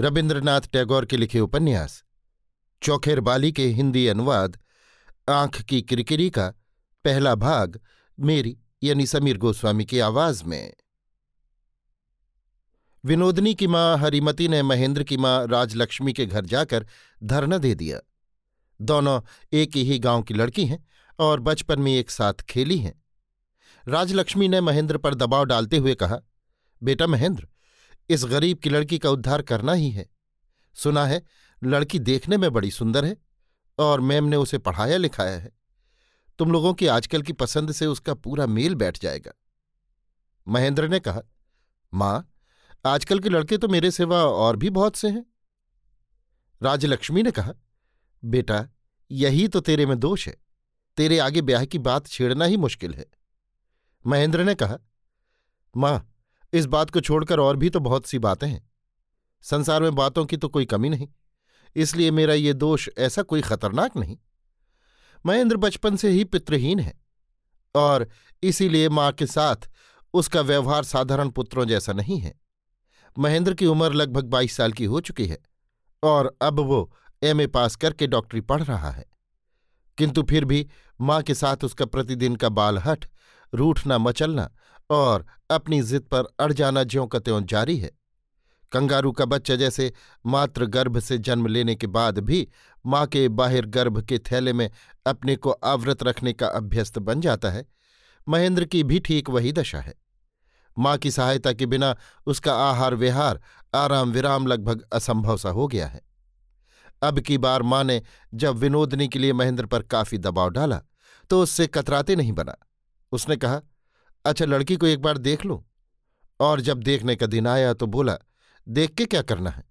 रविन्द्रनाथ टैगोर के लिखे उपन्यास, चौखेर बाली के हिंदी अनुवाद, आँख की किरकिरी का पहला भाग मेरी यानी समीर गोस्वामी की आवाज़ में। विनोदनी की माँ हरिमती ने महेंद्र की माँ राजलक्ष्मी के घर जाकर धरना दे दिया। दोनों एक ही गाँव की लड़की हैं और बचपन में एक साथ खेली हैं। राजलक्ष्मी ने महेंद्र पर दबाव डालते हुए कहा, बेटा महेंद्र इस गरीब की लड़की का उद्धार करना ही है। सुना है, लड़की देखने में बड़ी सुंदर है और मैम ने उसे पढ़ाया लिखाया है। तुम लोगों की आजकल की पसंद से उसका पूरा मेल बैठ जाएगा। महेंद्र ने कहा, माँ, आजकल के लड़के तो मेरे सिवा और भी बहुत से हैं। राजलक्ष्मी ने कहा, बेटा, यही तो तेरे में दोष है। तेरे आगे ब्याह की बात छेड़ना ही मुश्किल है। महेंद्र ने कहा, माँ इस बात को छोड़कर और भी तो बहुत सी बातें हैं। संसार में बातों की तो कोई कमी नहीं। इसलिए मेरा ये दोष ऐसा कोई खतरनाक नहीं। महेंद्र बचपन से ही पितृहीन है और इसीलिए माँ के साथ उसका व्यवहार साधारण पुत्रों जैसा नहीं है। महेंद्र की उम्र लगभग बाईस साल की हो चुकी है और अब वो एमए पास करके डॉक्टरी पढ़ रहा है। किंतु फिर भी माँ के साथ उसका प्रतिदिन का बालहट, रूठना, मचलना और अपनी जिद पर अड़ जाना ज्यों का त्यों जारी है। कंगारू का बच्चा जैसे मात्र गर्भ से जन्म लेने के बाद भी माँ के बाहर गर्भ के थैले में अपने को आवृत रखने का अभ्यस्त बन जाता है, महेंद्र की भी ठीक वही दशा है। माँ की सहायता के बिना उसका आहार विहार आराम विराम लगभग असंभव सा हो गया है। अब की बार माँ ने जब विनोदनी के लिए महेंद्र पर काफ़ी दबाव डाला तो उससे कतराते नहीं बना। उसने कहा अच्छा लड़की को एक बार देख लो? और जब देखने का दिन आया तो बोला, देख के क्या करना है?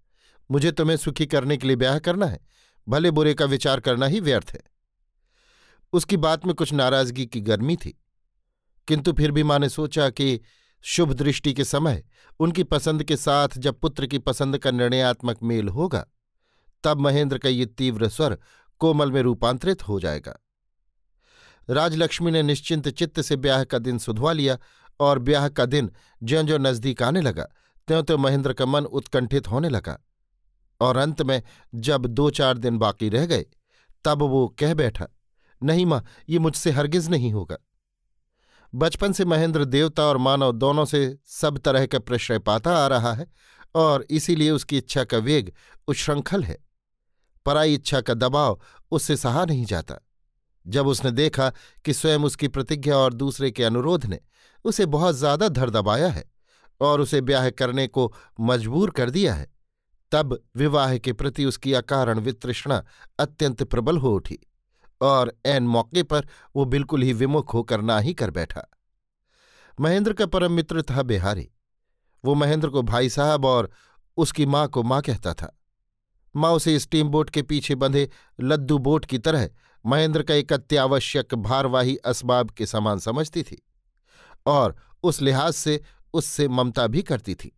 मुझे तुम्हें सुखी करने के लिए ब्याह करना है? भले बुरे का विचार करना ही व्यर्थ है। उसकी बात में कुछ नाराज़गी की गर्मी थी, किंतु फिर भी माँ ने सोचा कि शुभ दृष्टि के समय उनकी पसंद के साथ जब पुत्र की पसंद का निर्णयात्मक मेल होगा, तब महेंद्र का ये तीव्र स्वर कोमल में रूपांतरित हो जाएगा। राजलक्ष्मी ने निश्चिंत चित्त से ब्याह का दिन सुधवा लिया और ब्याह का दिन ज्यो ज्यो नज़दीक आने लगा त्यों त्यों महेंद्र का मन उत्कंठित होने लगा। और अंत में जब दो चार दिन बाकी रह गए, तब वो कह बैठा, नहीं माँ, ये मुझसे हरगिज नहीं होगा। बचपन से महेंद्र देवता और मानव दोनों से सब तरह का प्रश्रय पाता आ रहा है और इसीलिए उसकी इच्छा का वेग उच्छृंखल है। पराई इच्छा का दबाव उससे सहा नहीं जाता। जब उसने देखा कि स्वयं उसकी प्रतिज्ञा और दूसरे के अनुरोध ने उसे बहुत ज़्यादा धर दबाया है और उसे ब्याह करने को मजबूर कर दिया है, तब विवाह के प्रति उसकी अकारण वितृष्णा अत्यंत प्रबल हो उठी और एन मौके पर वो बिल्कुल ही विमुख होकर ना ही कर बैठा। महेंद्र का परम मित्र था बिहारी। वो महेंद्र को भाई साहब और उसकी माँ को माँ कहता था। माँ उसे स्टीम बोट के पीछे बंधे लद्दू बोट की तरह महेंद्र का एक अत्यावश्यक भारवाही असबाब के समान समझती थी और उस लिहाज से उससे ममता भी करती थी।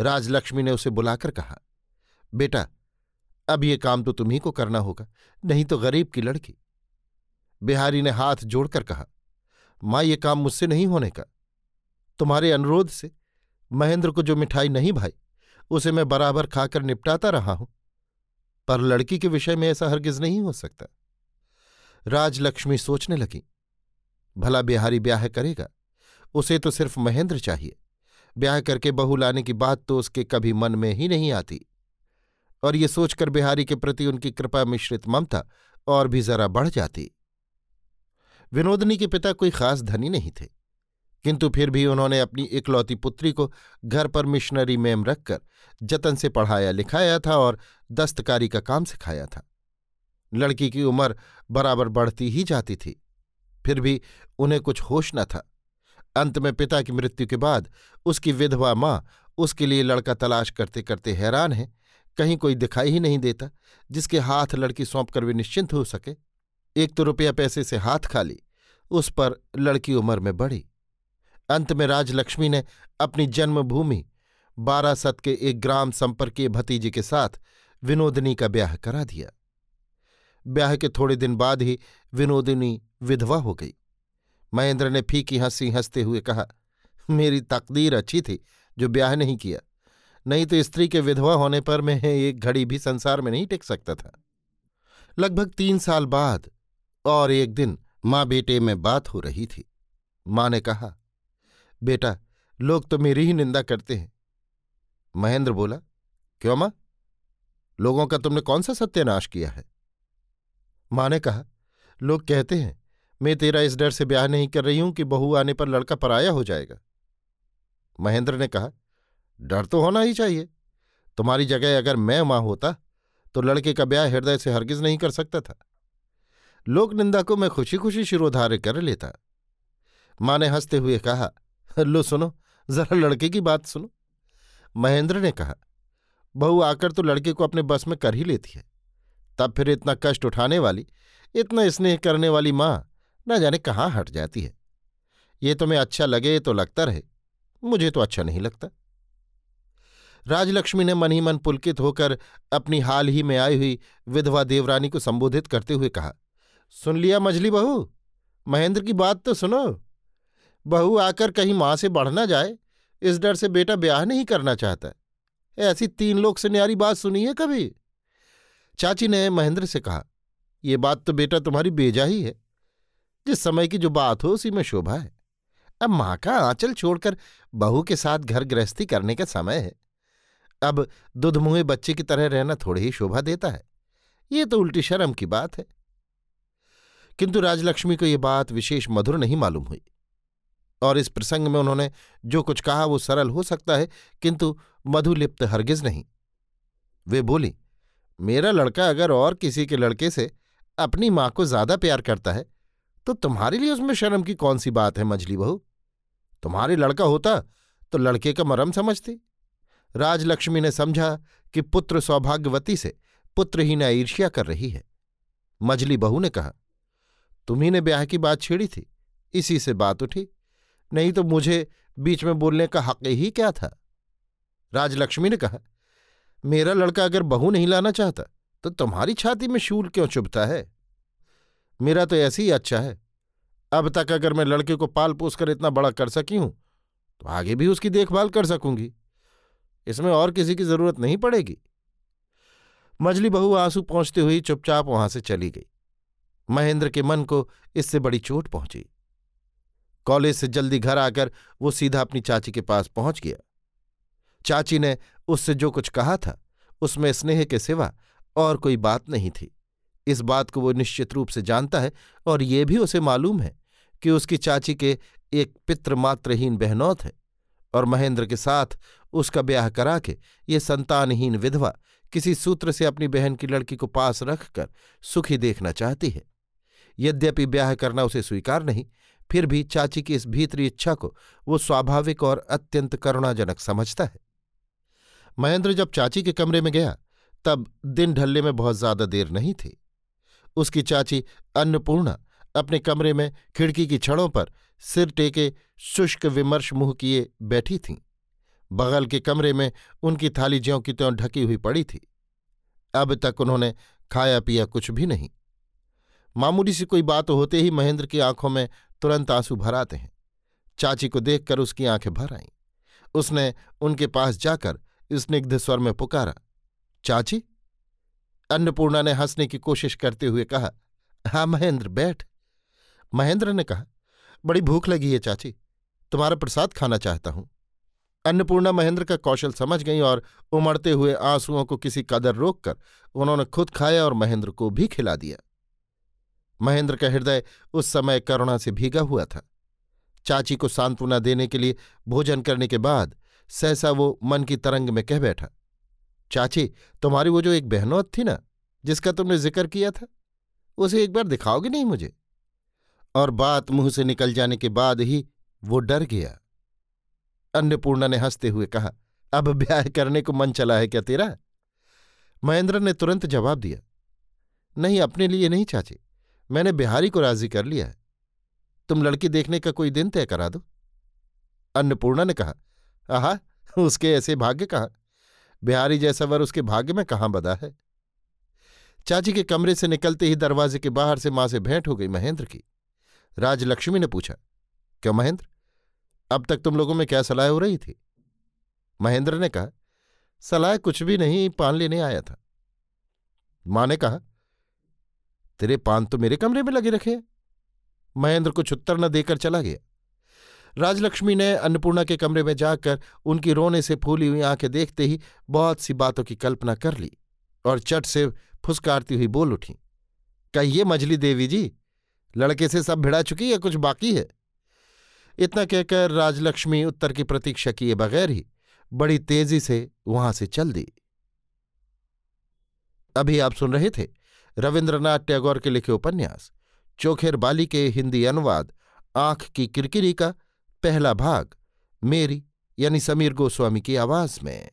राजलक्ष्मी ने उसे बुलाकर कहा, बेटा, अब ये काम तो तुम्ही को करना होगा, नहीं तो गरीब की लड़की। बिहारी ने हाथ जोड़कर कहा, माँ, ये काम मुझसे नहीं होने का। तुम्हारे अनुरोध से महेंद्र को जो मिठाई नहीं भाई, उसे मैं बराबर खाकर निपटाता रहा हूँ। पर लड़की के विषय में ऐसा हरगिज नहीं हो सकता। राजलक्ष्मी सोचने लगी। भला बिहारी ब्याह करेगा? उसे तो सिर्फ़ महेंद्र चाहिए। ब्याह करके बहू लाने की बात तो उसके कभी मन में ही नहीं आती। और ये सोचकर बिहारी के प्रति उनकी कृपा मिश्रित ममता और भी जरा बढ़ जाती। विनोदनी के पिता कोई खास धनी नहीं थे। किंतु फिर भी उन्होंने अपनी इकलौती पुत्री को घर पर मिशनरी मेम रखकर जतन से पढ़ाया लिखाया था और दस्तकारी का काम सिखाया था। लड़की की उम्र बराबर बढ़ती ही जाती थी। फिर भी उन्हें कुछ होश न था। अंत में पिता की मृत्यु के बाद उसकी विधवा माँ उसके लिए लड़का तलाश करते करते हैरान है। कहीं कोई दिखाई ही नहीं देता, जिसके हाथ लड़की सौंप कर वे निश्चिंत हो सके। एक तो रुपया पैसे से हाथ खाली, उस पर लड़की उम्र में बढ़ी। अंत में राजलक्ष्मी ने अपनी जन्मभूमि, बारासत के एक ग्राम संपर्कीय भतीजे के साथ विनोदनी का ब्याह करा दिया। ब्याह के थोड़े दिन बाद ही विनोदिनी विधवा हो गई। महेंद्र ने फीकी हँसी हँसते हुए कहा, मेरी तकदीर अच्छी थी जो ब्याह नहीं किया। नहीं तो स्त्री के विधवा होने पर मैं एक घड़ी भी संसार में नहीं टिक सकता था। लगभग तीन साल बाद और एक दिन माँ बेटे में बात हो रही थी। माँ ने कहा, बेटा, लोग तो मेरी ही निंदा करते हैं। महेंद्र बोला, क्यों माँ? लोगों का तुमने कौन सा सत्यानाश किया है? माँ ने कहा, लोग कहते हैं, मैं तेरा इस डर से ब्याह नहीं कर रही हूँ कि बहू आने पर लड़का पराया हो जाएगा। महेंद्र ने कहा, डर तो होना ही चाहिए। तुम्हारी जगह अगर मैं माँ होता तो लड़के का ब्याह हृदय से हरगिज नहीं कर सकता था। लोक निंदा को मैं खुशी खुशी शिरोधार्य कर लेता। माँ ने हँसते हुए कहा, लो सुनो, जरा लड़के की बात सुनो। महेंद्र ने कहा, बहू आकर तो लड़के को अपने बस में कर ही लेती है। तब फिर इतना कष्ट उठाने वाली, इतना स्नेह करने वाली माँ न जाने कहाँ हट जाती है। ये तुम्हें अच्छा लगे तो लगता रहे, मुझे तो अच्छा नहीं लगता। राजलक्ष्मी ने मन ही मन पुलकित होकर अपनी हाल ही में आई हुई विधवा देवरानी को संबोधित करते हुए कहा, सुन लिया मझली बहू, महेंद्र की बात तो सुनो। बहू आकर कहीं माँ से बढ़ ना जाए, इस डर से बेटा ब्याह नहीं करना चाहता। ऐसी तीन लोग से न्यारी बात सुनी है कभी? चाची ने महेंद्र से कहा यह बात तो बेटा तुम्हारी बेजा ही है। जिस समय की जो बात हो, उसी में शोभा है। अब माँ का आंचल छोड़कर बहू के साथ घर गृहस्थी करने का समय है। अब दुधमुहे बच्चे की तरह रहना थोड़ी ही शोभा देता है। ये तो उल्टी शर्म की बात है। किंतु राजलक्ष्मी को यह बात विशेष मधुर नहीं मालूम हुई। और इस प्रसंग में उन्होंने जो कुछ कहा, वो सरल हो सकता है, किंतु मधुलिप्त हरगिज नहीं। वे बोली मेरा लड़का अगर और किसी के लड़के से अपनी माँ को ज़्यादा प्यार करता है तो तुम्हारे लिए उसमें शर्म की कौन सी बात है मछली बहू? तुम्हारे लड़का होता तो लड़के का मरम समझती। राजलक्ष्मी ने समझा कि पुत्र सौभाग्यवती से पुत्रहीन ईर्ष्या कर रही है। मजली बहू ने कहा तुम्ही ने ब्याह की बात छेड़ी थी, इसी से बात उठी। नहीं तो मुझे बीच में बोलने का हक ही क्या था? राजलक्ष्मी ने कहा मेरा लड़का अगर बहू नहीं लाना चाहता तो तुम्हारी छाती में शूल क्यों चुभता है? मेरा तो ऐसे ही अच्छा है। अब तक अगर मैं लड़के को पाल पोस कर इतना बड़ा कर सकी हूँ तो आगे भी उसकी देखभाल कर सकूँगी। इसमें और किसी की ज़रूरत नहीं पड़ेगी। मजली बहू आँसू पहुँचते हुई चुपचाप वहाँ से चली गई। महेंद्र के मन को इससे बड़ी चोट पहुँची। कॉलेज से जल्दी घर आकर वो सीधा अपनी चाची के पास पहुँच गया। चाची ने उससे जो कुछ कहा था, उसमें स्नेह के सिवा और कोई बात नहीं थी। इस बात को वो निश्चित रूप से जानता है और ये भी उसे मालूम है कि उसकी चाची के एक पितृमात्रहीन बहनौत है और महेंद्र के साथ उसका ब्याह करा के ये संतानहीन विधवा किसी सूत्र से अपनी बहन की लड़की को पास रखकर सुखी देखना चाहती है। यद्यपि ब्याह करना उसे स्वीकार नहीं, फिर भी चाची की इस भीतरी इच्छा को वो स्वाभाविक और अत्यंत करुणाजनक समझता है। महेंद्र जब चाची के कमरे में गया, तब दिन ढलने में बहुत ज़्यादा देर नहीं थी। उसकी चाची अन्नपूर्णा अपने कमरे में खिड़की की छड़ों पर सिर टेके शुष्क विमर्श मुँह किए बैठी थीं। बगल के कमरे में उनकी थाली ज्यों की त्यों ढकी हुई पड़ी थी। अब तक उन्होंने खाया पिया कुछ भी नहीं। मामूली सी कोई बात होते ही महेंद्र की आँखों में तुरंत आँसू भर आते हैं। चाची को देखकर उसकी आँखें भर आईं। उसने उनके पास जाकर स्निग्ध स्वर में पुकारा, चाची? अन्नपूर्णा ने हंसने की कोशिश करते हुए कहा हाँ महेंद्र, बैठ। महेंद्र ने कहा, बड़ी भूख लगी है चाची, तुम्हारा प्रसाद खाना चाहता हूँ। अन्नपूर्णा महेंद्र का कौशल समझ गई और उमड़ते हुए आंसुओं को किसी कदर रोककर उन्होंने खुद खाया और महेंद्र को भी खिला दिया। महेंद्र का हृदय उस समय करुणा से भीगा हुआ था। चाची को सांत्वना देने के लिए भोजन करने के बाद सहसा वो मन की तरंग में कह बैठा, चाची, तुम्हारी वो जो एक बहनौत थी ना, जिसका तुमने ज़िक्र किया था, उसे एक बार दिखाओगे नहीं मुझे? और बात मुँह से निकल जाने के बाद ही वो डर गया। अन्नपूर्णा ने हँसते हुए कहा, अब ब्याह करने को मन चला है क्या तेरा? महेंद्र ने तुरंत जवाब दिया, नहीं, अपने लिए नहीं चाची, मैंने बिहारी को राज़ी कर लिया है। तुम लड़की देखने का कोई दिन तय करा दो। अन्नपूर्णा ने कहा आहा, उसके ऐसे भाग्य कहाँ? बिहारी जैसा वर उसके भाग्य में कहाँ बदा है? चाची के कमरे से निकलते ही दरवाजे के बाहर से माँ से भेंट हो गई महेंद्र की। राजलक्ष्मी ने पूछा, क्यों महेंद्र? अब तक तुम लोगों में क्या सलाह हो रही थी? महेंद्र ने कहा, सलाह कुछ भी नहीं, पान लेने आया था। माँ ने कहा, तेरे पान तो मेरे कमरे में लगे रखे महेंद्र कुछ उत्तर न देकर चला गया। राजलक्ष्मी ने अन्नपूर्णा के कमरे में जाकर उनकी रोने से फूली हुई आँखें देखते ही बहुत सी बातों की कल्पना कर ली और चट से फुसकारती हुई बोल उठी, कहिए मजली देवी जी, लड़के से सब भिड़ा चुकी या कुछ बाकी है? इतना कहकर राजलक्ष्मी उत्तर की प्रतीक्षा किए बगैर ही बड़ी तेज़ी से वहाँ से चल दी। अभी आप सुन रहे थे रविन्द्रनाथ टैगोर के लिखे उपन्यास, चोखेर बाली के हिंदी अनुवाद, आँख की किरकिरी का पहला भाग मेरी यानी समीर गोस्वामी की आवाज़ में।